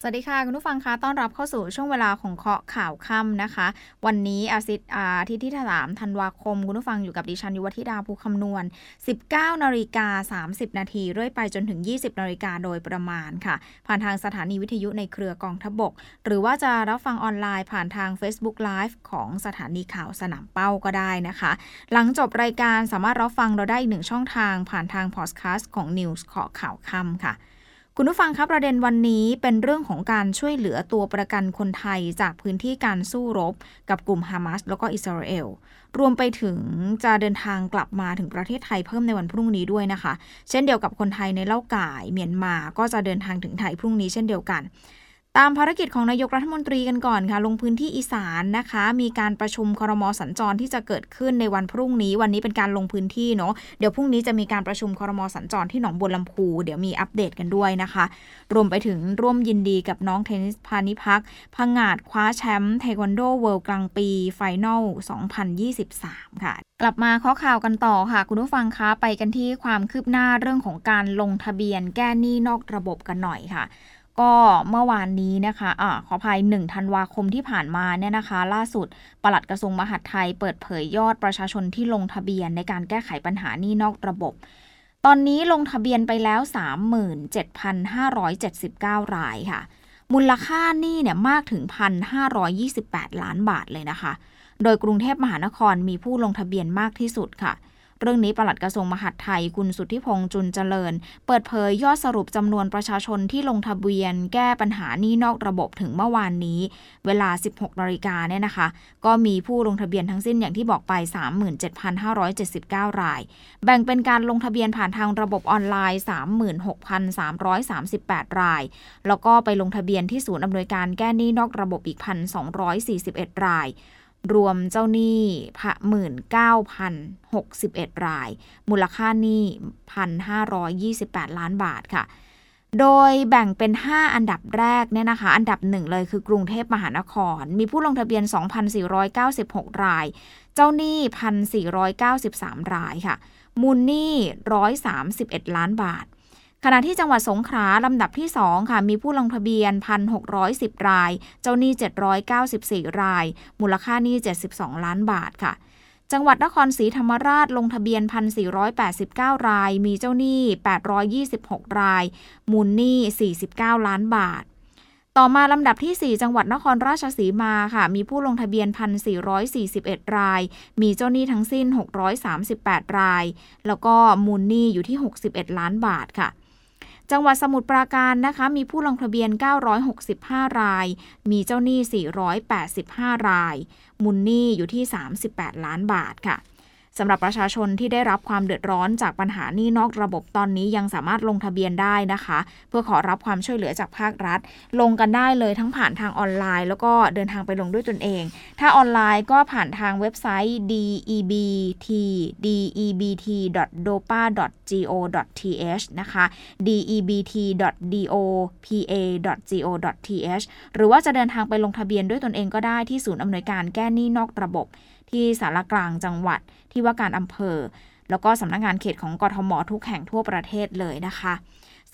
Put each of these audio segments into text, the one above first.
สวัสดีค่ะ คุณผู้ฟังคะต้อนรับเข้าสู่ช่วงเวลาของเคาะข่าวค่ำนะคะ วันนี้อาทิตย์อาทิตย์ที่สามธันวาคม คุณผู้ฟังอยู่กับดิฉันยุวธิดาภูคำนวณ 19นาฬิกา30 นาทีเรื่อยไปจนถึง 20นาฬิกาโดยประมาณค่ะ ผ่านทางสถานีวิทยุในเครือกองทบก หรือว่าจะรับฟังออนไลน์ผ่านทาง Facebook Live ของสถานีข่าวสนามเป้าก็ได้นะคะ หลังจบรายการสามารถรับฟังเราได้อีกหนึ่งช่องทาง ผ่านทางพอดแคสต์ของ News เคาะข่าวค่ำค่ะ คุณผู้ฟังครับประเด็นวันนี้เป็นเรื่องของการช่วยเหลือตัวประกันคนไทยจากพื้นที่การสู้รบ กับกลุ่มฮามาสแล้วก็อิสราเอลรวมไปถึงจะเดินทางกลับมาถึงประเทศไทยเพิ่มในวันพรุ่งนี้ด้วยนะคะ เช่นเดียวกับคนไทยในเล่าก่ายเมียนมาก็จะเดินทางถึงไทยพรุ่งนี้เช่นเดียวกัน ตามภารกิจของนายกรัฐมนตรีกันก่อนค่ะ ลงพื้นที่อีสานนะคะ มีการประชุมครมสัญจรที่จะเกิดขึ้นในวันพรุ่งนี้ วันนี้เป็นการลงพื้นที่เนาะเดี๋ยวพรุ่งนี้จะมีการประชุมครมสัญจรที่หนองบัวลำพู เดี๋ยวมีอัปเดตกันด้วยนะคะ รวมไปถึงร่วมยินดีกับน้องเทนนิสพานิพักพังงาดคว้าแชมป์เทควันโดเวิลด์กลางปีไฟนอล 2023 ค่ะกลับมาข้อข่าวกันต่อค่ะ คุณผู้ฟังคะไปกันที่ความคืบหน้าเรื่องของการลงทะเบียนแก้หนี้นอกระบบกันหน่อยค่ะ ก็เมื่อวานนี้นะคะอ่าขออภัย1ธันวาคมที่ผ่านมาเนี่ยนะคะ ล่าสุดปลัดกระทรวงมหาดไทย เปิดเผยยอดประชาชนที่ลงทะเบียนในการแก้ไขปัญหานี้นอกระบบ ตอนนี้ลงทะเบียนไปแล้ว 37,579 รายค่ะ มูลค่านี้เนี่ยมากถึง 1,528 ล้านบาทเลยนะคะ โดยกรุงเทพมหานครมีผู้ลงทะเบียนมากที่สุดค่ะ เรื่องนี้ปลัดกระทรวงมหาดไทยคุณสุทธิพงษ์จุนเจริญ เปิดเผยยอดสรุปจำนวนประชาชนที่ลงทะเบียน แก้ปัญหานี้นอกระบบถึงเมื่อวานนี้ เวลา 16นาฬิกาเนี่ยนะคะ ก็มีผู้ลงทะเบียนทั้งสิ้นอย่างที่บอกไป 37,579 ราย แบ่งเป็นการลงทะเบียนผ่านทางระบบออนไลน์ 36,338 ราย แล้วก็ไปลงทะเบียนที่ศูนย์อำนวยการแก้หนี้นอกระบบอีก 1,241 ราย รวมเจ้าหนี้พหมื่นเก้าพันหกสิบเอ็ดราย มูลค่าหนี้พันห้าร้อยยี่สิบแปดล้านบาทค่ะ โดยแบ่งเป็น 5 อันดับแรกเนี่ยนะคะ อันดับหนึ่งเลยคือกรุงเทพมหานคร มีผู้ลงทะเบียน 2,496 ราย เจ้าหนี้ 1,493 รายค่ะ มูลหนี้ 131 ล้านบาท ขณะที่จังหวัดสงขลาลำดับที่ 2 ค่ะ มีผู้ลงทะเบียน 1,610 ราย เจ้าหนี้ 794 ราย มูลค่าหนี้ 72 ล้านบาทค่ะ จังหวัดนครศรีธรรมราชลงทะเบียน 1,489 ราย มีเจ้าหนี้ 826 ราย มูลหนี้ 49 ล้านบาทต่อมาลำดับที่ 4 จังหวัดนครราชสีมาค่ะ มีผู้ลงทะเบียน 1,441 ราย มีเจ้าหนี้ทั้งสิ้น 638 ราย แล้วก็มูลหนี้อยู่ที่ 61 ล้านบาทค่ะ จังหวัดสมุทรปราการนะคะ มีผู้ลงทะเบียน 965 ราย มีเจ้าหนี้ 485 รายมูลหนี้อยู่ที่ 38 ล้านบาทค่ะ สำหรับประชาชนที่ได้รับความเดือดร้อนจากปัญหานี้นอกระบบตอนนี้ยังสามารถลงทะเบียนได้นะคะ เพื่อขอรับความช่วยเหลือจากภาครัฐ ลงกันได้เลยทั้งผ่านทางออนไลน์ แล้วก็เดินทางไปลงด้วยตนเอง ถ้าออนไลน์ก็ผ่านทางเว็บไซต์ debt debt.dopa.go.th นะคะ debt.dopa.go.th หรือว่าจะเดินทางไปลงทะเบียนด้วยตนเองก็ได้ที่ศูนย์อำนวยการแก้หนี้นอกระบบ ที่สารกลางจังหวัดที่ว่าการอำเภอ แล้วก็สำนักงงานเขตของกทมทุกแห่งทั่วประเทศเลยนะคะ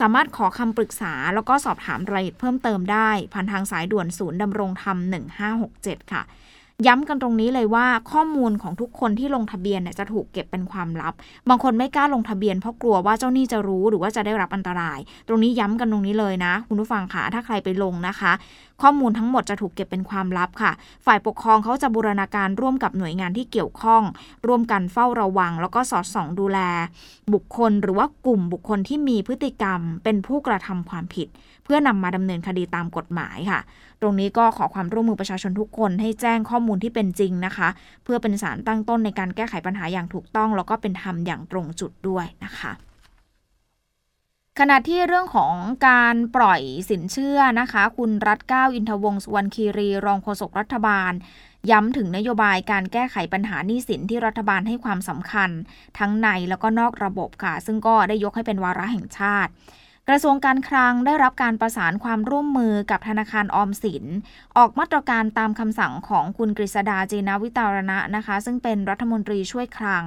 สามารถขอคำปรึกษาแล้วก็สอบถามรายละเอียดเพิ่มเติมได้ ผ่านทางสายด่วนศูนย์ดำรงธรรม 1567 ค่ะ ย้ำกันตรงนี้เลยว่าข้อมูลของทุกคนที่ลงทะเบียนเนี่ยจะถูกเก็บเป็นความลับ บางคนไม่กล้าลงทะเบียนเพราะกลัวว่าเจ้าหนี้จะรู้หรือว่าจะได้รับอันตราย ตรงนี้ย้ำกันตรงนี้เลยนะ คุณผู้ฟังค่ะถ้าใครไปลงนะคะ ข้อมูลทั้งหมดจะถูกเก็บเป็นความลับค่ะ ฝ่ายปกครองเขาจะบูรณาการร่วมกับหน่วยงานที่เกี่ยวข้อง ร่วมกันเฝ้าระวัง แล้วก็สอดส่องดูแล บุคคลหรือว่ากลุ่มบุคคลที่มีพฤติกรรม เป็นผู้กระทำความผิด เพื่อนำมาดำเนินคดีตามกฎหมายค่ะ ตรงนี้ก็ขอความร่วมมือประชาชนทุกคนให้แจ้งข้อมูลที่เป็นจริงนะคะ เพื่อเป็นสารตั้งต้นในการแก้ไขปัญหาอย่างถูกต้อง แล้วก็เป็นธรรมอย่างตรงจุดด้วยนะคะขณะที่เรื่องของการปล่อยสินเชื่อนะคะ คุณรัฐก้าอินทวงสุวรรณคีรีรองโฆษกรัฐบาล ย้ำถึงนโยบายการแก้ไขปัญหาหนี้สินที่รัฐบาลให้ความสำคัญ ทั้งในแล้วก็นอกระบบค่ะ ซึ่งก็ได้ยกให้เป็นวาระแห่งชาติ กระทรวงการคลังได้รับการประสานความร่วมมือกับธนาคารออมสิน ออกมาตรการตามคำสั่งของคุณกฤษดาจีนวิตารณะนะคะ ซึ่งเป็นรัฐมนตรีช่วยคลัง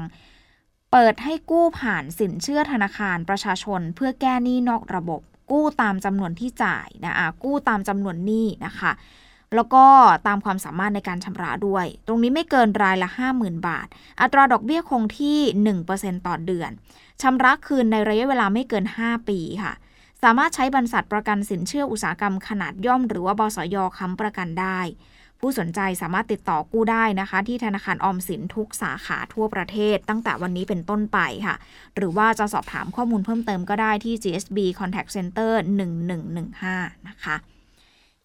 เปิดให้กู้ผ่านสินเชื่อธนาคารประชาชน เพื่อแก้หนี้นอกระบบ กู้ตามจำนวนที่จ่ายนะะกู้ตามจำนวนหนี้นะคะแล้วก็ตามความสามารถในการชำระด้วย ตรงนี้ไม่เกินรายละ 50,000 บาท อัตราดอกเบี้ยคงที่ 1%ต่อเดือนชำระคืนในระยะเวลาไม่เกิน 5 ปีค่ะ สามารถใช้บรรษัทประกันสินเชื่ออุตสาหกรรมขนาดย่อม หรือว่าบสยค้ำประกันได้ ผู้สนใจสามารถติดต่อกู้ได้นะคะ ที่ธนาคารออมสินทุกสาขาทั่วประเทศ ตั้งแต่วันนี้เป็นต้นไปค่ะ หรือว่าจะสอบถามข้อมูลเพิ่มเติมก็ได้ที่ GSB Contact Center 1115 นะคะ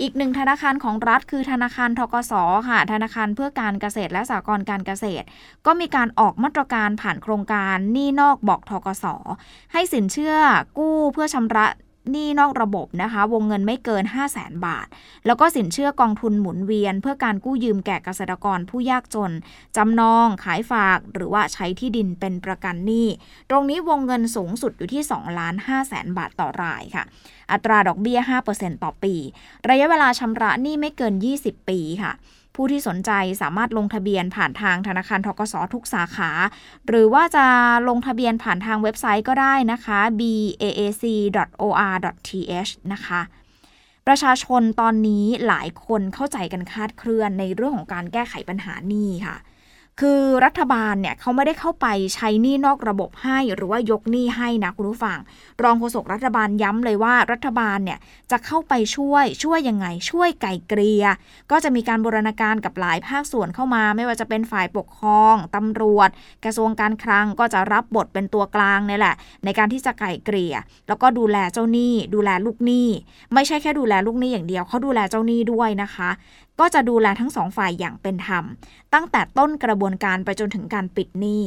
อีกหนึ่งธนาคารของรัฐคือธนาคารทกสค่ะ ธนาคารเพื่อการเกษตรและสหกรณ์การเกษตร ก็มีการออกมาตรการผ่านโครงการหนี้นอกบอกทกสให้สินเชื่อกู้เพื่อชำระ หนี้นอกระบบนะคะ วงเงินไม่เกิน 5 0 0แสนบาท แล้วก็สินเชื่อกองทุนหมุนเวียน เพื่อการกู้ยืมแก่เกษตรกรผู้ยากจน จำนอง ขายฝาก หรือว่าใช้ที่ดินเป็นประกันหนี้ ตรงนี้วงเงินสูงสุดอยู่ที่2ล้าน5แสนบาทต่อรายค่ะ อัตราดอกเบี้ย 5%ต่อปี ระยะเวลาชำระหนี้ไม่เกิน 20 ปีค่ะ ผู้ที่สนใจสามารถลงทะเบียนผ่านทางธนาคารทกสทุกสาขา หรือว่าจะลงทะเบียนผ่านทางเว็บไซต์ก็ได้นะคะ baac.or.th นะคะประชาชนตอนนี้หลายคนเข้าใจกันคาดเคลื่อนในเรื่องของการแก้ไขปัญหานี้ค่ะ คือรัฐบาลเนี่ยเขาไม่ได้เข้าไปใช้หนี้นอกระบบให้หรือว่ายกหนี้ให้นะคุณผู้ฟัง รองโฆษกรัฐบาลย้ำเลยว่ารัฐบาลเนี่ยจะเข้าไปช่วยช่วยยังไง ช่วยไก่เกลีย ก็จะมีการบูรณาการกับหลายภาคส่วนเข้ามา ไม่ว่าจะเป็นฝ่ายปกครองตำรวจ กระทรวงการคลังก็จะรับบทเป็นตัวกลางนี่แหละ ในการที่จะไก่เกลีย แล้วก็ดูแลเจ้าหนี้ ดูแลลูกหนี้ ไม่ใช่แค่ดูแลลูกหนี้อย่างเดียวเขาดูแลเจ้าหนี้ด้วยนะคะ ก็จะดูแลทั้งสองฝ่ายอย่างเป็นธรรม ตั้งแต่ต้นกระบวนการไปจนถึงการปิดหนี้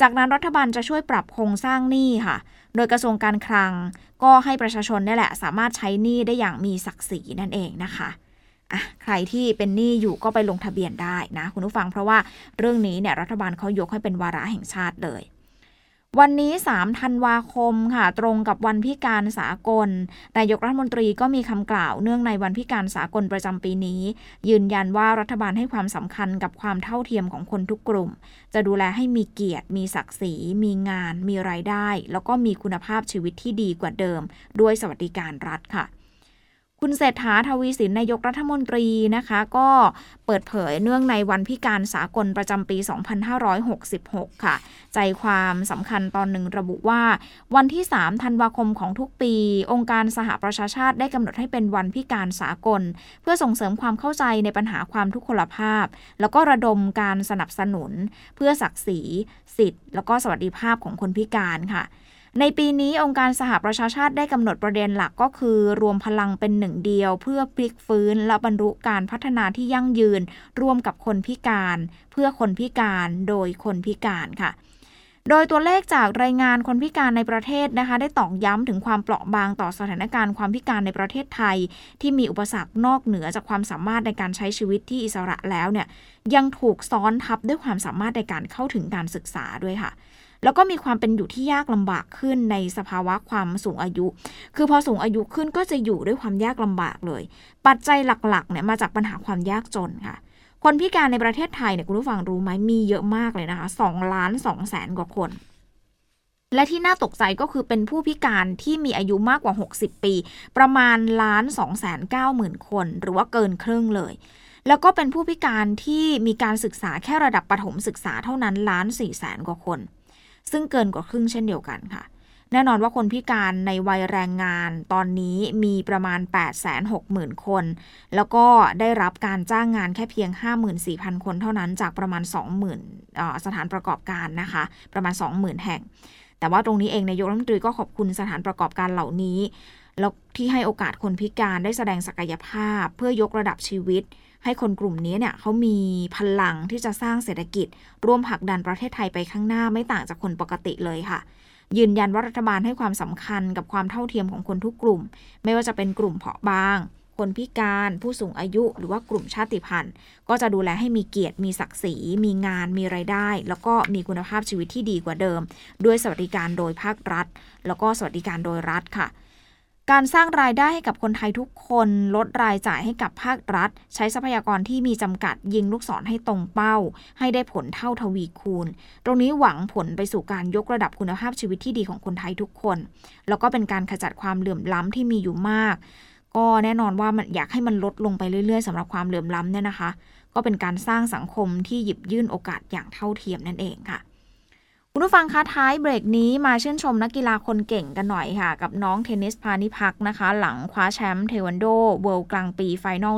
จากนั้นรัฐบาลจะช่วยปรับโครงสร้างหนี้ค่ะ โดยกระทรวงการคลัง ก็ให้ประชาชนนี่แหละ สามารถใช้หนี้ได้อย่างมีศักดิ์ศรีนั่นเองนะคะอะใครที่เป็นหนี้อยู่ก็ไปลงทะเบียนได้นะคุณผู้ฟังเพราะว่าเรื่องนี้เนี่ยรัฐบาลเขายกให้เป็นวาระแห่งชาติเลย วันนี้ 3 ธันวาคมค่ะ ตรงกับวันพิการสากล นายกรัฐมนตรีก็มีคำกล่าวเนื่องในวันพิการสากลประจำปีนี้ ยืนยันว่ารัฐบาลให้ความสำคัญกับความเท่าเทียมของคนทุกกลุ่ม จะดูแลให้มีเกียรติ มีศักดิ์ศรี มีงาน มีรายได้ แล้วก็มีคุณภาพชีวิตที่ดีกว่าเดิม ด้วยสวัสดิการรัฐค่ะ คุณเศรษฐาทวีสินนายกรัฐมนตรีนะคะ ก็เปิดเผยเนื่องในวันพิการสากลประจำปี 2566 ค่ะ ใจความสำคัญตอนหนึ่งระบุว่า วันที่ 3 ธันวาคมของทุกปี องค์การสหประชาชาติได้กำหนดให้เป็นวันพิการสากล เพื่อส่งเสริมความเข้าใจในปัญหาความทุกขลภาพ แล้วก็ระดมการสนับสนุน เพื่อศักดิ์ศรี สิทธิ์ แล้วก็สวัสดิภาพของคนพิการค่ะ ในปีนี้องค์การสหประชาชาติได้กำหนดประเด็นหลักก็คือ รวมพลังเป็นหนึ่งเดียว เพื่อพลิกฟื้นและบรรลุการพัฒนาที่ยั่งยืน ร่วมกับคนพิการ เพื่อคนพิการโดยคนพิการค่ะโดยตัวเลขจากรายงานคนพิการในประเทศนะคะ ได้ตอกย้ำถึงความเปราะบางต่อสถานการณ์ความพิการในประเทศไทย ที่มีอุปสรรคนอกเหนือจากความสามารถในการใช้ชีวิตที่อิสระแล้วเนี่ยยังถูกซ้อนทับด้วยความสามารถในการเข้าถึงการศึกษาด้วยค่ะ แล้วก็มีความเป็นอยู่ที่ยากลำบากขึ้นในสภาวะความสูงอายุ คือพอสูงอายุขึ้นก็จะอยู่ด้วยความยากลำบากเลย ปัจจัยหลักๆเนี่ยมาจากปัญหาความยากจนค่ะ คนพิการในประเทศไทยเนี่ยคุณผู้ฟังรู้ไหมมีเยอะมากเลยนะคะสองล้านสองแสนกว่าคนและที่น่าตกใจก็คือเป็นผู้พิการที่มีอายุมากกว่า 60 ปี ประมาณล้าน2 9 0 0 0 0 คน หรือว่าเกินครึ่งเลย แล้วก็เป็นผู้พิการที่มีการศึกษาแค่ระดับประถมศึกษาเท่านั้นล้าน4แสนกว่าคน ซึ่งเกินกว่าครึ่งเช่นเดียวกันค่ะ แน่นอนว่าคนพิการในวัยแรงงานตอนนี้มีประมาณ 860,000 คน แล้วก็ได้รับการจ้างงานแค่เพียง 54,000 คนเท่านั้นจากประมาณ 20,000สถานประกอบการนะคะ ประมาณ 20,000 แห่ง แต่ว่าตรงนี้เองนายกรัฐมนตรีก็ขอบคุณสถานประกอบการเหล่านี้แล้วที่ให้โอกาสคนพิการได้แสดงศักยภาพเพื่อยกระดับชีวิต ให้คนกลุ่มนี้เนี่ยเขามีพลังที่จะสร้างเศรษฐกิจ ร่วมผลักดันประเทศไทยไปข้างหน้าไม่ต่างจากคนปกติเลยค่ะ ยืนยันว่ารัฐบาลให้ความสำคัญกับความเท่าเทียมของคนทุกกลุ่ม ไม่ว่าจะเป็นกลุ่มเพาะบาง คนพิการ ผู้สูงอายุ หรือว่ากลุ่มชาติพันธุ์ ก็จะดูแลให้มีเกียรติ มีศักดิ์ศรี มีงาน มีไรายได้ แล้วก็มีคุณภาพชีวิตที่ดีกว่าเดิม ด้วยสวัสดิการโดยภาครัฐ แล้วก็สวัสดิการโดยรัฐค่ะ การสร้างรายได้ให้กับคนไทยทุกคนลดรายจ่ายให้กับภาครัฐ ใช้ทรัพยากรที่มีจำกัดยิงลูกศรให้ตรงเป้า ให้ได้ผลเท่าทวีคูณ ตรงนี้หวังผลไปสู่การยกระดับคุณภาพชีวิตที่ดีของคนไทยทุกคน แล้วก็เป็นการขจัดความเหลื่อมล้ำที่มีอยู่มาก ก็แน่นอนว่ามันอยากให้มันลดลงไปเรื่อยๆสำหรับความเหลื่อมล้ำเนี่ยนะคะ ก็เป็นการสร้างสังคมที่หยิบยื่นโอกาสอย่างเท่าเทียมนั่นเองค่ะ คุณผู้ฟังคะท้ายเบรกนี้มาชื่นชมนักกีฬาคนเก่งกันหน่อยค่ะ กับน้องเทนนิสพาณิภัคนะคะ หลังคว้าแชมป์เทควันโด World Grand Prix Final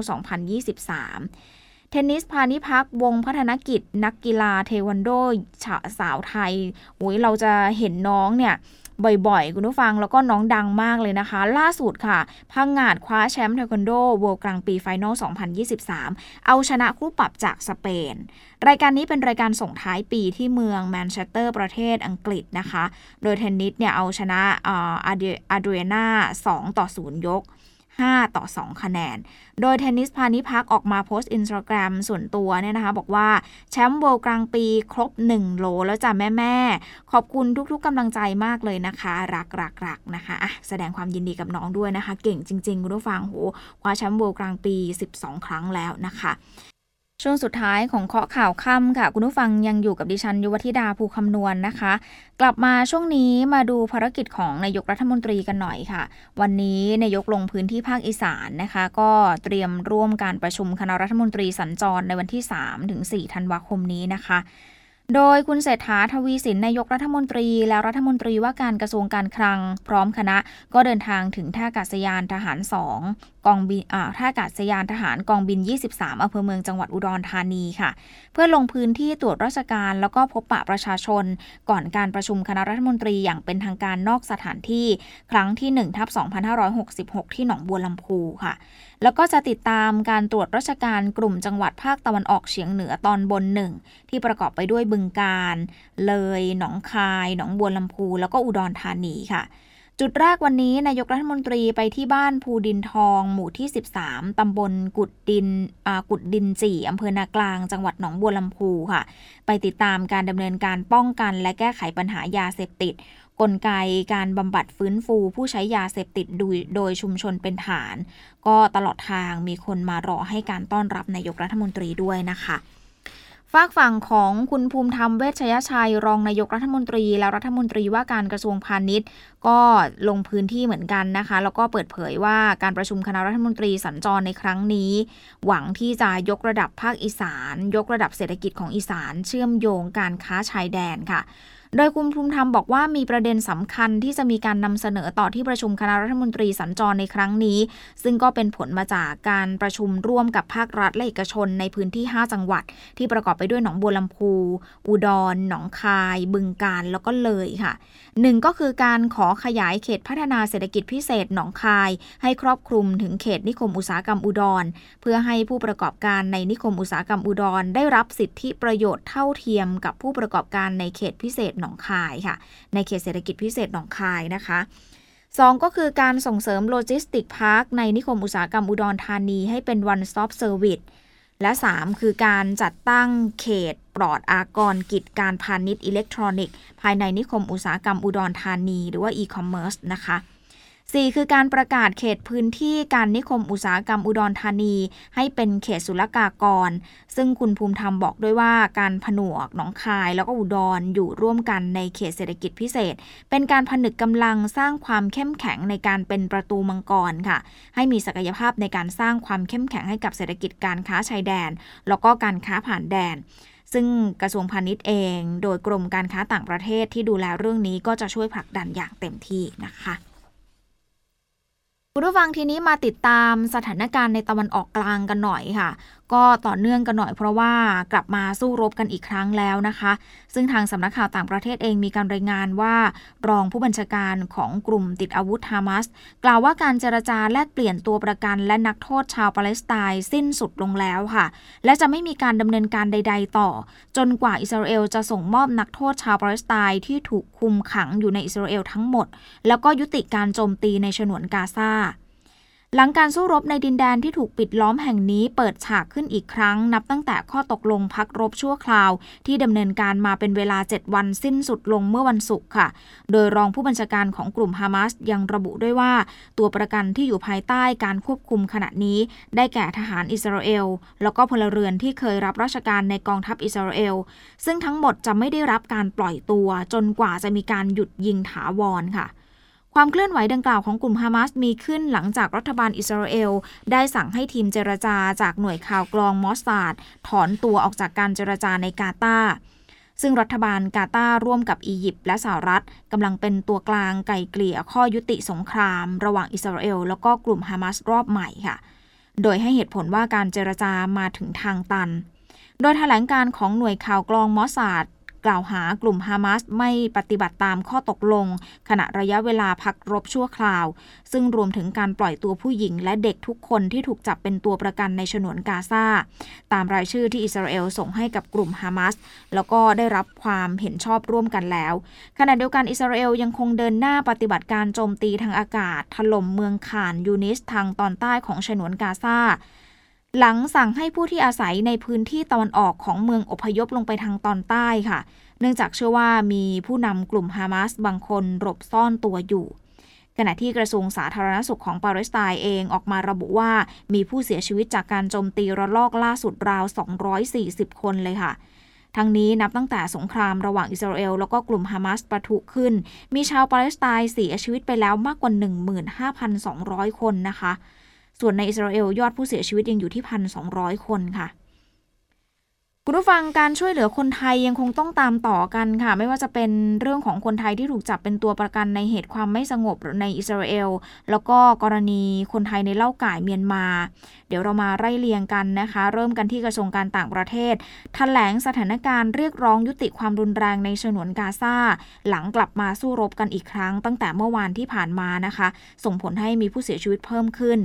2023 เทนนิสพาณิภัค วงศ์พัฒนกิจ นักกีฬาเทควันโดสาวไทยโอ้ยเราจะเห็นน้องเนี่ย บ่อยๆ คุณผู้ฟังแล้วก็น้องดังมากเลยนะคะ ล่าสุดค่ะพังงาดคว้าแชมป์เทควันโด World Grand Prix Final 2023 เอาชนะคู่ปรับจากสเปน รายการนี้เป็นรายการส่งท้ายปีที่เมืองแมนเชสเตอร์ประเทศอังกฤษนะคะ โดยเทนนิสเนี่ยเอาชนะอาเดรียนา2ต่อ 0 ยก 5 ต่อ 2 คะแนน โดยเทนนิสพานิพักออกมาโพสต์อินสตาแกรมส่วนตัวเนี่ยนะคะ บอกว่าแชมป์โวลกลางปีครบ 1 โลแล้วจ้ะแม่แม่ขอบคุณทุกๆกำลังใจมากเลยนะคะ รักรักรักนะคะะแสดงความยินดีกับน้องด้วยนะคะ เก่งจริงๆคุณผู้ฟังโหคว้าแชมป์โวลกลางปี 12 ครั้งแล้วนะคะ ช่วงสุดท้ายของเคาะข่าวค่ำค่ะ คุณผู้ฟังยังอยู่กับดิฉันยุวธิดาภูคำนวณนนะคะ กลับมาช่วงนี้มาดูภารกิจของนายกรัฐมนตรีกันหน่อยค่ะ วันนี้นายกลงพื้นที่ภาคอีสานนะคะ ก็เตรียมร่วมการประชุมคณะรัฐมนตรีสัญจรในวันที่ 3-4ธันวาคมนี้นะคะ โดยคุณเศรษฐาทวีสินนายกรัฐมนตรี และรัฐมนตรีว่าการกระทรวงการคลัง พร้อมคณะก็เดินทางถึงท่าอากาศยานทหาร 2 กองบินท่าอากาศยานทหารกองบิน 23อำเภอเมืองจังหวัดอุดรธานีค่ะ เพื่อลงพื้นที่ตรวจราชการแล้วก็พบปะประชาชน ก่อนการประชุมคณะรัฐมนตรีอย่างเป็นทางการนอกสถานที่ ครั้งที่1ทับ2566 ที่หนองบัวลำพูค่ะ แล้วก็จะติดตามการตรวจราชการกลุ่มจังหวัดภาคตะวันออกเฉียงเหนือตอนบนหนึ่งที่ประกอบไปด้วยบึงกาฬเลย หนองคาย หนองบัวลำพู แล้วก็อุดรธานีค่ะ จุดแรกวันนี้นายกรัฐมนตรีไปที่บ้านภูดินทอง หมู่ที่ 13 ตำบลกุดดินกุดดินจี่อำเภอนากลาง จังหวัดหนองบัวลำพูค่ะ ไปติดตามการดำเนินการป้องกันและแก้ไขปัญหายาเสพติด กลไกการบำบัดฟื้นฟูผู้ใช้ยาเสพติดโดยชุมชนเป็นฐาน ก็ตลอดทางมีคนมารอให้การต้อนรับนายกรัฐมนตรีด้วยนะคะฝากฝั่งของคุณภูมิธรรมเวชยชัย รองนายกรัฐมนตรี และรัฐมนตรีว่าการกระทรวงพาณิชย์ ก็ลงพื้นที่เหมือนกันนะคะ แล้วก็เปิดเผยว่าการประชุมคณะรัฐมนตรีสัญจรในครั้งนี้ หวังที่จะยกระดับภาคอีสาน ยกระดับเศรษฐกิจของอีสาน เชื่อมโยงการค้าชายแดนค่ะ โดยคุณภูมิธรรมบอกว่ามีประเด็นสำคัญที่จะมีการนำเสนอต่อที่ประชุมคณะรัฐมนตรีสัญจรในครั้งนี้ ซึ่งก็เป็นผลมาจากการประชุมร่วมกับภาครัฐและเอกชนในพื้นที่ 5 จังหวัด ที่ประกอบไปด้วยหนองบัวลำพู อุดร หนองคาย บึงกาฬแล้วก็เลยค่ะหนึ่งก็คือการขอขยายเขตพัฒนาเศรษฐกิจพิเศษหนองคาย ให้ครอบคลุมถึงเขตนิคมอุตสาหกรรมอุดร เพื่อให้ผู้ประกอบการในนิคมอุตสาหกรรมอุดร ได้รับสิทธิประโยชน์เท่าเทียมกับผู้ประกอบการในเขตพิเศษหนองคายค่ะ ในเขตเศรษฐกิจพิเศษหนองคายนะคะสองก็คือการส่งเสริม Logistics Park ในนิคมอุตสาหกรรมอุดรธานีให้เป็น one stop service และ 3 คือการจัดตั้งเขตปลอดอากรกิจการพาณิชย์อิเล็กทรอนิกส์ ภายในนิคมอุตสาหกรรมอุดรธานี หรือว่า e-commerce นะคะ 4. คือการประกาศเขตพื้นที่การนิคมอุตสาหกรรมอุดรธานี ให้เป็นเขตศุลกากร ซึ่งคุณภูมิธรรมบอกด้วยว่าการผนวกหนองคายแล้วก็อุดรอยู่ร่วมกันในเขตเศรษฐกิจพิเศษ เป็นการผนึกกำลังสร้างความเข้มแข็งในการเป็นประตูมังกรค่ะ ให้มีศักยภาพในการสร้างความเข้มแข็งให้กับเศรษฐกิจการค้าชายแดน แล้วก็การค้าผ่านแดนซึ่งกระทรวงพาณิชย์เอง โดยกรมการค้าต่างประเทศที่ดูแลเรื่องนี้ก็จะช่วยผลักดันอย่างเต็มที่นะคะ คุณผู้ฟังทีนี้มาติดตามสถานการณ์ในตะวันออกกลางกันหน่อยค่ะ ก็ต่อเนื่องกันหน่อยเพราะว่ากลับมาสู้รบกันอีกครั้งแล้วนะคะ ซึ่งทางสำนักข่าวต่างประเทศเองมีการรายงานว่ารองผู้บัญชาการของกลุ่มติดอาวุธฮามาสกล่าวว่าการเจรจาแลกเปลี่ยนตัวประกันและนักโทษชาวปาเลสไตน์สิ้นสุดลงแล้วค่ะ และจะไม่มีการดำเนินการใด ๆ ต่อ จนกว่าอิสราเอลจะส่งมอบนักโทษชาวปาเลสไตน์ที่ถูกคุมขังอยู่ในอิสราเอลทั้งหมด แล้วก็ยุติการโจมตีในฉนวนกาซา หลังการสู้รบในดินแดนที่ถูกปิดล้อมแห่งนี้เปิดฉากขึ้นอีกครั้ง นับตั้งแต่ข้อตกลงพักรบชั่วคราว ที่ดำเนินการมาเป็นเวลา 7 วันสิ้นสุดลงเมื่อวันศุกร์ค่ะ โดยรองผู้บัญชาการของกลุ่มฮามาสยังระบุด้วยว่า ตัวประกันที่อยู่ภายใต้การควบคุมขณะนี้ ได้แก่ทหารอิสราเอล แล้วก็พลเรือนที่เคยรับราชการในกองทัพอิสราเอล ซึ่งทั้งหมดจะไม่ได้รับการปล่อยตัว จนกว่าจะมีการหยุดยิงถาวรค่ะ ความเคลื่อนไหวดังกล่าวของกลุ่มฮามาสมีขึ้นหลังจากรัฐบาลอิสราเอล ได้สั่งให้ทีมเจรจาจากหน่วยข่าวกรองมอสซาดถอนตัวออกจากการเจรจาในกาตาร์ซึ่งรัฐบาลกาตาร่วมกับอียิปต์และสหรัฐกำลังเป็นตัวกลางไกลเกลี่ยข้อยุติสงคราม ระหว่างอิสราเอล แล้วก็กลุ่มฮามาสรอบใหม่ค่ะ โดยให้เหตุผลว่าการเจรจามาถึงทางตัน โดยแถลงการของหน่วยข่าวกรองมอสซาด กล่าวหากลุ่มฮามาสไม่ปฏิบัติตามข้อตกลง ขณะระยะเวลาพักรบชั่วคราว ซึ่งรวมถึงการปล่อยตัวผู้หญิงและเด็กทุกคนที่ถูกจับเป็นตัวประกันในฉนวนกาซาตามรายชื่อที่อิสราเอลส่งให้กับกลุ่มฮามาสแล้วก็ได้รับความเห็นชอบร่วมกันแล้ว ขณะเดียวกันอิสราเอลยังคงเดินหน้าปฏิบัติการโจมตีทางอากาศถล่มเมืองข่านยูนิสทางตอนใต้ของฉนวนกาซา หลังสั่งให้ผู้ที่อาศัยในพื้นที่ตะวันออกของเมืองอพยพลงไปทางตอนใต้ค่ะ เนื่องจากเชื่อว่ามีผู้นำกลุ่มฮามาสบางคนหลบซ่อนตัวอยู่ ขณะที่กระทรวงสาธารณสุขของปาเลสไตน์เองออกมาระบุว่ามีผู้เสียชีวิตจากการโจมตีระลอกล่าสุดราว 240 คนเลยค่ะทั้งนี้นับตั้งแต่สงครามระหว่างอิสราเอลแล้วก็กลุ่มฮามาสปะทุขึ้น มีชาวปาเลสไตน์เสียชีวิตไปแล้วมากกว่า 15,200 คนนะคะ ส่วนในอิสราเอลยอดผู้เสียชีวิตยังอยู่ที่1,200คนค่ะ คุณผู้ฟังการช่วยเหลือคนไทยยังคงต้องตามต่อกันค่ะ ไม่ว่าจะเป็นเรื่องของคนไทยที่ถูกจับเป็นตัวประกันในเหตุความไม่สงบในอิสราเอล แล้วก็กรณีคนไทยในเล่าก่ายเมียนมา เดี๋ยวเรามาไล่เลียงกันนะคะ เริ่มกันที่กระทรวงการต่างประเทศถแถลงสถานการณ์เรียกร้องยุติความรุนแรงในฉนวนกาซาหลังกลับมาสู้รบกันอีกครั้ง ตั้งแต่เมื่อวานที่ผ่านมานะคะ ส่งผลให้มีผู้เสียชีวิตเพิ่มขึ้น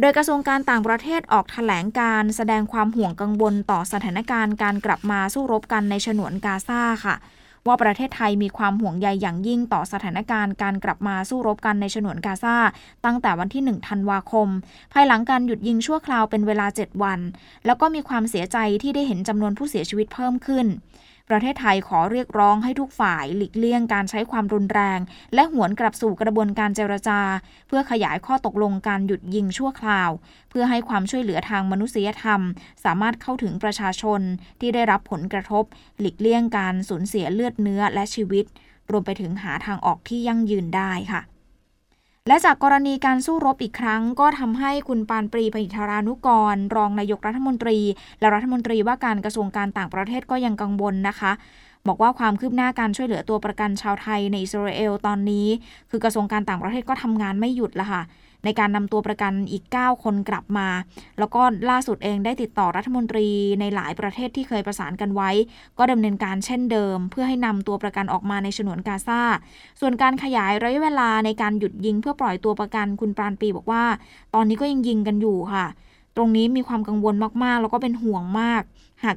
โดยกระทรวงการต่างประเทศออกถแถลงการแสดงความห่วงกังวลต่อสถานการณ์การกลับมาสู้รบกันในฉนวนกาซาค่ะ ว่าประเทศไทยมีความห่วงใยอย่างยิ่งต่อสถานการณ์การกลับมาสู้รบกันในฉนวนกาซาตั้งแต่วันที่ 1 ธันวาคม ภายหลังการหยุดยิงชั่วคราวเป็นเวลา 7 วัน แล้วก็มีความเสียใจที่ได้เห็นจำนวนผู้เสียชีวิตเพิ่มขึ้น ประเทศไทยขอเรียกร้องให้ทุกฝ่ายหลีกเลี่ยงการใช้ความรุนแรง และหวนกลับสู่กระบวนการเจรจา เพื่อขยายข้อตกลงการหยุดยิงชั่วคราว เพื่อให้ความช่วยเหลือทางมนุษยธรรม สามารถเข้าถึงประชาชนที่ได้รับผลกระทบ หลีกเลี่ยงการสูญเสียเลือดเนื้อและชีวิต รวมไปถึงหาทางออกที่ยั่งยืนได้ค่ะ และจากกรณีการสู้รบอีกครั้ง ก็ทำให้คุณปานปรีปิธารานุกร รองนายกรัฐมนตรี และรัฐมนตรีว่าการกระทรวงการต่างประเทศก็ยังกังวลนะคะบอกว่าความคืบหน้าการช่วยเหลือตัวประกันชาวไทยในอิสราเอลตอนนี้ คือกระทรวงการต่างประเทศก็ทำงานไม่หยุดละค่ะ ในการนำตัวประกันอีก 9 คนกลับมา แล้วก็ล่าสุดเองได้ติดต่อรัฐมนตรีในหลายประเทศที่เคยประสานกันไว้ ก็ดำเนินการเช่นเดิม เพื่อให้นำตัวประกันออกมาในฉนวนกาซาส่วนการขยายระยะเวลาในการหยุดยิงเพื่อปล่อยตัวประกันคุณปราณปีบอกว่า ตอนนี้ก็ยังยิงกันอยู่ค่ะ ตรงนี้มีความกังวลมากๆ แล้วก็เป็นห่วงมาก หาก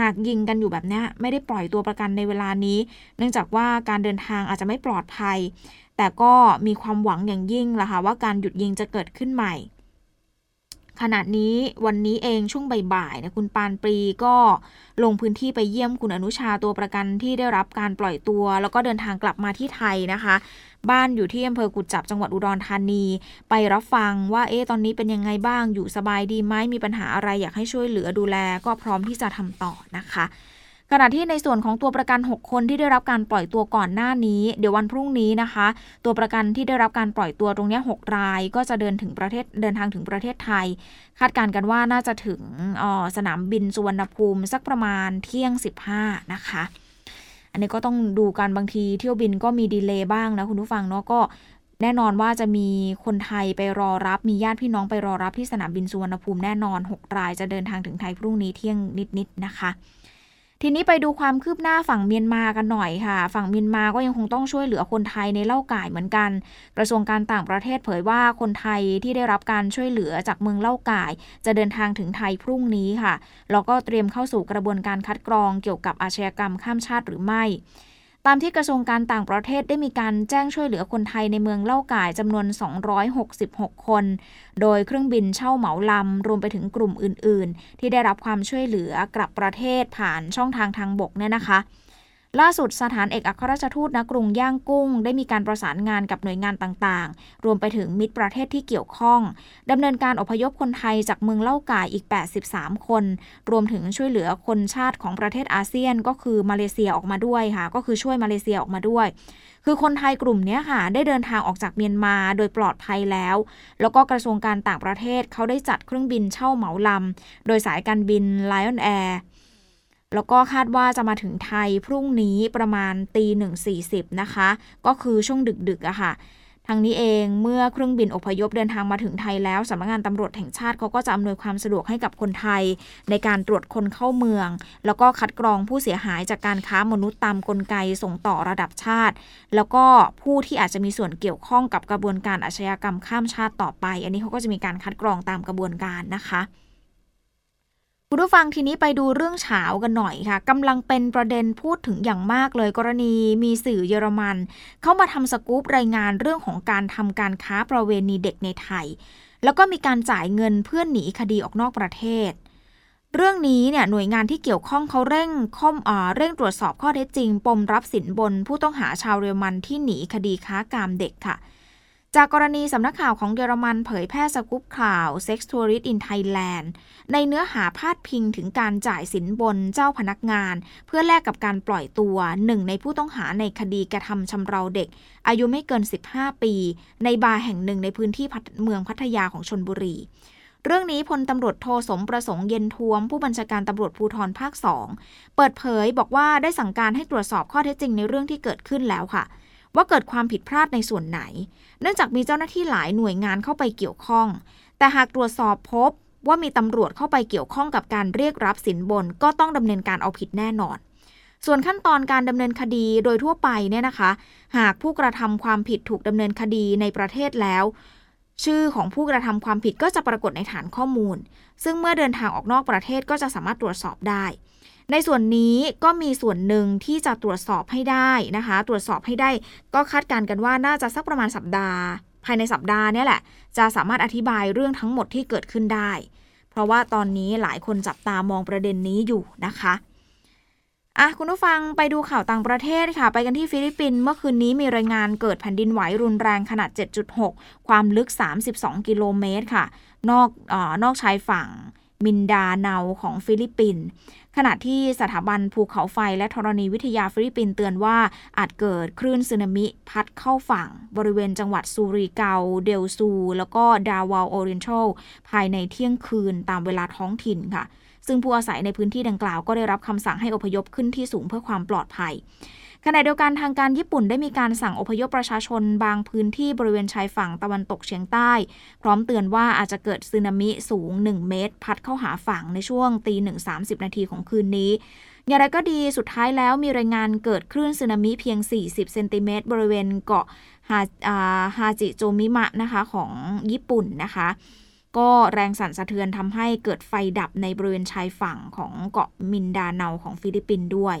หากยิงกันอยู่แบบนี้ไม่ได้ปล่อยตัวประกันในเวลานี้ เนื่องจากว่าการเดินทางอาจจะไม่ปลอดภัย แต่ก็มีความหวังอย่างยิ่งล่ะค่ะว่าการหยุดยิงจะเกิดขึ้นใหม่ ขณะนี้วันนี้เองช่วงบ่ายๆนะคุณปานปรีก็ลงพื้นที่ไปเยี่ยมคุณอนุชาตัวประกันที่ได้รับการปล่อยตัว แล้วก็เดินทางกลับมาที่ไทยนะคะ บ้านอยู่ที่อำเภอกุดจับจังหวัดอุดรธานี ไปรับฟังว่าเอ๊ะตอนนี้เป็นยังไงบ้างอยู่สบายดีไหมมีปัญหาอะไรอยากให้ช่วยเหลือดูแล ก็พร้อมที่จะทำต่อนะคะ ขณะที่ในส่วนของตัวประกัน 6 คนที่ได้รับการปล่อยตัวก่อนหน้านี้ เดี๋ยววันพรุ่งนี้นะคะ ตัวประกันที่ได้รับการปล่อยตัวตรงนี้6ราย ก็จะเดินถึงประเทศเดินทางถึงประเทศไทย คาดการณ์กันว่าน่าจะถึงสนามบินสุวรรณภูมิสักประมาณเที่ยง 15 นะคะ อันนี้ก็ต้องดูกันบางทีเที่ยวบินก็มีดีเลย์บ้างนะคุณผู้ฟังเนาะก็แน่นอนว่าจะมีคนไทยไปรอรับ มีญาติพี่น้องไปรอรับที่สนามบินสุวรรณภูมิแน่นอน 6 รายจะเดินทางถึงไทยพรุ่งนี้เที่ยงนิดๆนะคะ ทีนี้ไปดูความคืบหน้าฝั่งเมียนมากันหน่อยค่ะ ฝั่งเมียนมาก็ยังคงต้องช่วยเหลือคนไทยในเล่าก่ายเหมือนกัน กระทรวงการต่างประเทศเผยว่าคนไทยที่ได้รับการช่วยเหลือจากเมืองเล่าก่าย จะเดินทางถึงไทยพรุ่งนี้ค่ะแล้วก็เตรียมเข้าสู่กระบวนการคัดกรองเกี่ยวกับอาชญากรรมข้ามชาติหรือไม่ ตามที่กระทรวงการต่างประเทศได้มีการแจ้งช่วยเหลือคนไทยในเมืองเล่าก่ายจำนวน 266 คน โดยเครื่องบินเช่าเหมาลำ รวมไปถึงกลุ่มอื่น ๆ ที่ได้รับความช่วยเหลือกลับประเทศผ่านช่องทางทางบกเนี่ยนะคะ ล่าสุดสถานเอกอัครราชทูตณกรุงย่างกุ้ง ได้มีการประสานงานกับหน่วยงานต่างๆ รวมไปถึงมิตรประเทศที่เกี่ยวข้องดำเนินการอพยพคนไทยจากเมืองเล่ากายอีก 83 คน รวมถึงช่วยเหลือคนชาติของประเทศอาเซียนก็คือมาเลเซียออกมาด้วยค่ะ ก็คือช่วยมาเลเซียออกมาด้วย คือคนไทยกลุ่มนี้ค่ะ ได้เดินทางออกจากเมียนมาโดยปลอดภัยแล้ว แล้วก็กระทรวงการต่างประเทศเขาได้จัดเครื่องบินเช่าเหมาลำโดยสายการบิน Lion Air แล้วก็คาดว่าจะมาถึงไทยพรุ่งนี้ประมาณตีหนึ่งสี่สิบนะคะ ก็คือช่วงดึกๆอะค่ะทางนี้เองเมื่อเครื่องบินอพยพเดินทางมาถึงไทยแล้วสำนักงานตำรวจแห่งชาติเขาก็จะอำนวยความสะดวกให้กับคนไทย ในการตรวจคนเข้าเมือง แล้วก็คัดกรองผู้เสียหายจากการค้ามนุษย์ตามกลไกส่งต่อระดับชาติ แล้วก็ผู้ที่อาจจะมีส่วนเกี่ยวข้องกับกระบวนการอาชญากรรมข้ามชาติต่อไป อันนี้เขาก็จะมีการคัดกรองตามกระบวนการนะคะ คุณผู้ฟังทีนี้ไปดูเรื่องเฉากันหน่อยค่ะกำลังเป็นประเด็นพูดถึงอย่างมากเลยกรณีมีสื่อเยอรมัน เข้ามาทำสกู๊ปรายงานเรื่องของการทำการค้าประเวณีเด็กในไทย แล้วก็มีการจ่ายเงินเพื่อนหนีคดีออกนอกประเทศ เรื่องนี้เนี่ยหน่วยงานที่เกี่ยวข้องเขาเร่งข้อมเร่งตรวจสอบข้อเท็จจริง ปมรับสินบนผู้ต้องหาชาวเยอรมันที่หนีคดีค้ากามเด็กค่ะ จากกรณีสำนักข่าวของเยอรมันเผยแพร่สกู๊ปข่าว Sex Tourist in Thailand ในเนื้อหาพาดพิงถึงการจ่ายสินบนเจ้าพนักงาน เพื่อแลกกับการปล่อยตัวหนึ่งในผู้ต้องหาในคดีกระทำชำเราเด็ก อายุไม่เกิน 15 ปี ในบาร์แห่งหนึ่งในพื้นที่เมืองพัทยาของชนบุรี เรื่องนี้พลตำรวจโทสมประสงค์เย็นทวม ผู้บัญชาการตำรวจภูธรภาคสองเปิดเผยบอกว่าได้สั่งการให้ตรวจสอบข้อเท็จจริงในเรื่องที่เกิดขึ้นแล้วค่ะ ว่าเกิดความผิดพลาดในส่วนไหน เนื่องจากมีเจ้าหน้าที่หลายหน่วยงานเข้าไปเกี่ยวข้อง แต่หากตรวจสอบพบว่ามีตำรวจเข้าไปเกี่ยวข้องกับการเรียกรับสินบน ก็ต้องดำเนินการเอาผิดแน่นอน ส่วนขั้นตอนการดำเนินคดีโดยทั่วไปเนี่ยนะคะ หากผู้กระทำความผิดถูกดำเนินคดีในประเทศแล้ว ชื่อของผู้กระทำความผิดก็จะปรากฏในฐานข้อมูล ซึ่งเมื่อเดินทางออกนอกประเทศก็จะสามารถตรวจสอบได้ ในส่วนนี้ก็มีส่วนหนึ่งที่จะตรวจสอบให้ได้นะคะ ตรวจสอบให้ได้ก็คาดการณ์กันว่าน่าจะสักประมาณสัปดาห์ ภายในสัปดาห์นี้แหละ จะสามารถอธิบายเรื่องทั้งหมดที่เกิดขึ้นได้ เพราะว่าตอนนี้หลายคนจับตามองประเด็นนี้อยู่นะคะอะคุณผู้ฟังไปดูข่าวต่างประเทศค่ะ ไปกันที่ฟิลิปปินส์เมื่อคืนนี้มีรายงานเกิดแผ่นดินไหวรุนแรงขนาด 7.6 ความลึก 32 กิโลเมตรค่ะ นอกอนอกชายฝั่งมินดาเนาของฟิลิปปินส์ ขณะที่สถาบันภูเขาไฟและธรณีวิทยาฟิลิปปินส์เตือนว่าอาจเกิดคลื่นสึนามิพัดเข้าฝั่ง บริเวณจังหวัดซูริเกา เดลซู แล้วก็ดาวาวโอเรนทัลภายในเที่ยงคืนตามเวลาท้องถิ่นค่ะ ซึ่งผู้อาศัยในพื้นที่ดังกล่าวก็ได้รับคำสั่งให้อพยพขึ้นที่สูงเพื่อความปลอดภัย ขณะเดียวกันทางการญี่ปุ่นได้มีการสั่งอพยพประชาชนบางพื้นที่บริเวณชายฝั่งตะวันตกเฉียงใต้ พร้อมเตือนว่าอาจจะเกิดสึนามิสูง 1 เมตร พัดเข้าหาฝั่งในช่วงตีหนึ่งสานาทีของคืนนี้อย่างไรก็ดีสุดท้ายแล้วมีรายงานเกิดคลื่นสึนามิเพียง 40 เซนติเมตรบริเวณเกาะฮาฮาจิโจจิมะนะคะของญี่ปุ่นนะคะ ก็แรงสั่นสะเทือนทำให้เกิดไฟดับในบริเวณชายฝั่งของเกาะมินดาเนาของฟิลิปปินส์ด้วย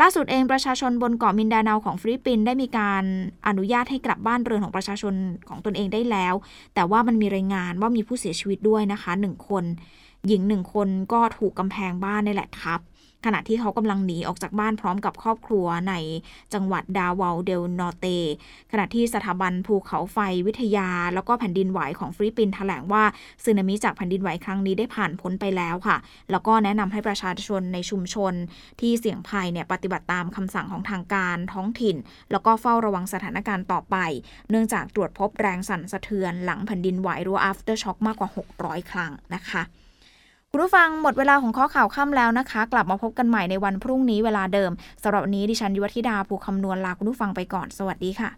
ล่าสุดเองประชาชนบนเกาะมินดาเนาของฟิลิปปินส์ได้มีการอนุญาตให้กลับบ้านเรือนของประชาชนของตนเองได้แล้ว แต่ว่ามันมีรายงานว่ามีผู้เสียชีวิตด้วยนะคะหนึ่งคน หญิงหนึ่งคนก็ถูกกำแพงบ้านนี่แหละทับ ขณะที่เขากำลังหนีออกจากบ้านพร้อมกับครอบครัวในจังหวัดดาเวาเดลนอร์เต ขณะที่สถาบันภูเขาไฟวิทยา แล้วก็แผ่นดินไหวของฟิลิปปินส์แถลงว่าสึนามิจากแผ่นดินไหวครั้งนี้ได้ผ่านพ้นไปแล้วค่ะ แล้วก็แนะนำให้ประชาชนในชุมชนที่เสี่ยงภัยเนี่ยปฏิบัติตามคำสั่งของทางการท้องถิ่น แล้วก็เฝ้าระวังสถานการณ์ต่อไป เนื่องจากตรวจพบแรงสั่นสะเทือนหลังแผ่นดินไหวหรือ aftershock มากกว่า 600 ครั้งนะคะ คุณผู้ฟังหมดเวลาของข้อข่าวค่ำแล้วนะคะ กลับมาพบกันใหม่ในวันพรุ่งนี้เวลาเดิมสำหรับวันนี้ดิฉันยุวธิดาภูคำนวณลาคุณผู้ฟังไปก่อน สวัสดีค่ะ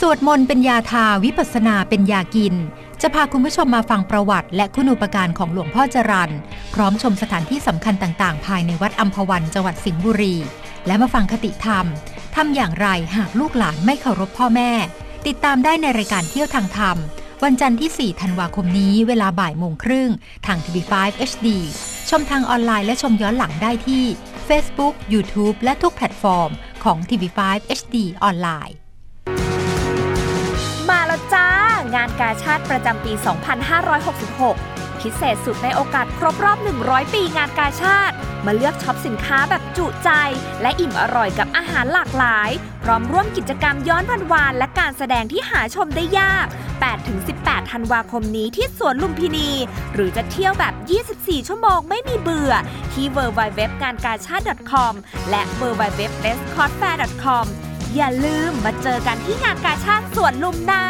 สวดมนต์เป็นยาทาวิปัสนาเป็นยากิน จะพาคุณผู้ชมมาฟังประวัติ และคุณูปการของหลวงพ่อจรันพร้อมชมสถานที่สำคัญต่าง ๆ ภายในวัดอัมพวันจังหวัดสิงห์บุรี และมาฟังคติธรรมทำอย่างไรหากลูกหลานไม่เคารพพ่อแม่ ติดตามได้ในรายการเที่ยวทางธรรม วันจันทร์ที่ 4 ธันวาคมนี้เวลาบ่ายโมงครึ่งทางทีวี5 HD ชมทางออนไลน์และชมย้อนหลังได้ที่ Facebook, YouTube และทุกแพลตฟอร์มของ TV5 HD ออนไลน์ มาแล้วจ้า งานกาชาติประจำปี 2566 พิเศษสุดในโอกาสครบรอบ 100 ปีงานกาชาติ มาเลือกช็อปสินค้าแบบจุใจ และอิ่มอร่อยกับอาหารหลากหลาย พร้อมร่วมกิจกรรมย้อนวันวานและการแสดงที่หาชมได้ยาก 8-18 ธันวาคมนี้ที่สวนลุมพินี หรือจะเที่ยวแบบ 24 ชั่วโมงไม่มีเบื่อ ที่ www งานกาชาติ .com และ www r e s c o r d f a i r com อย่าลืมมาเจอกันที่งานกาชาติสวนลุมนะ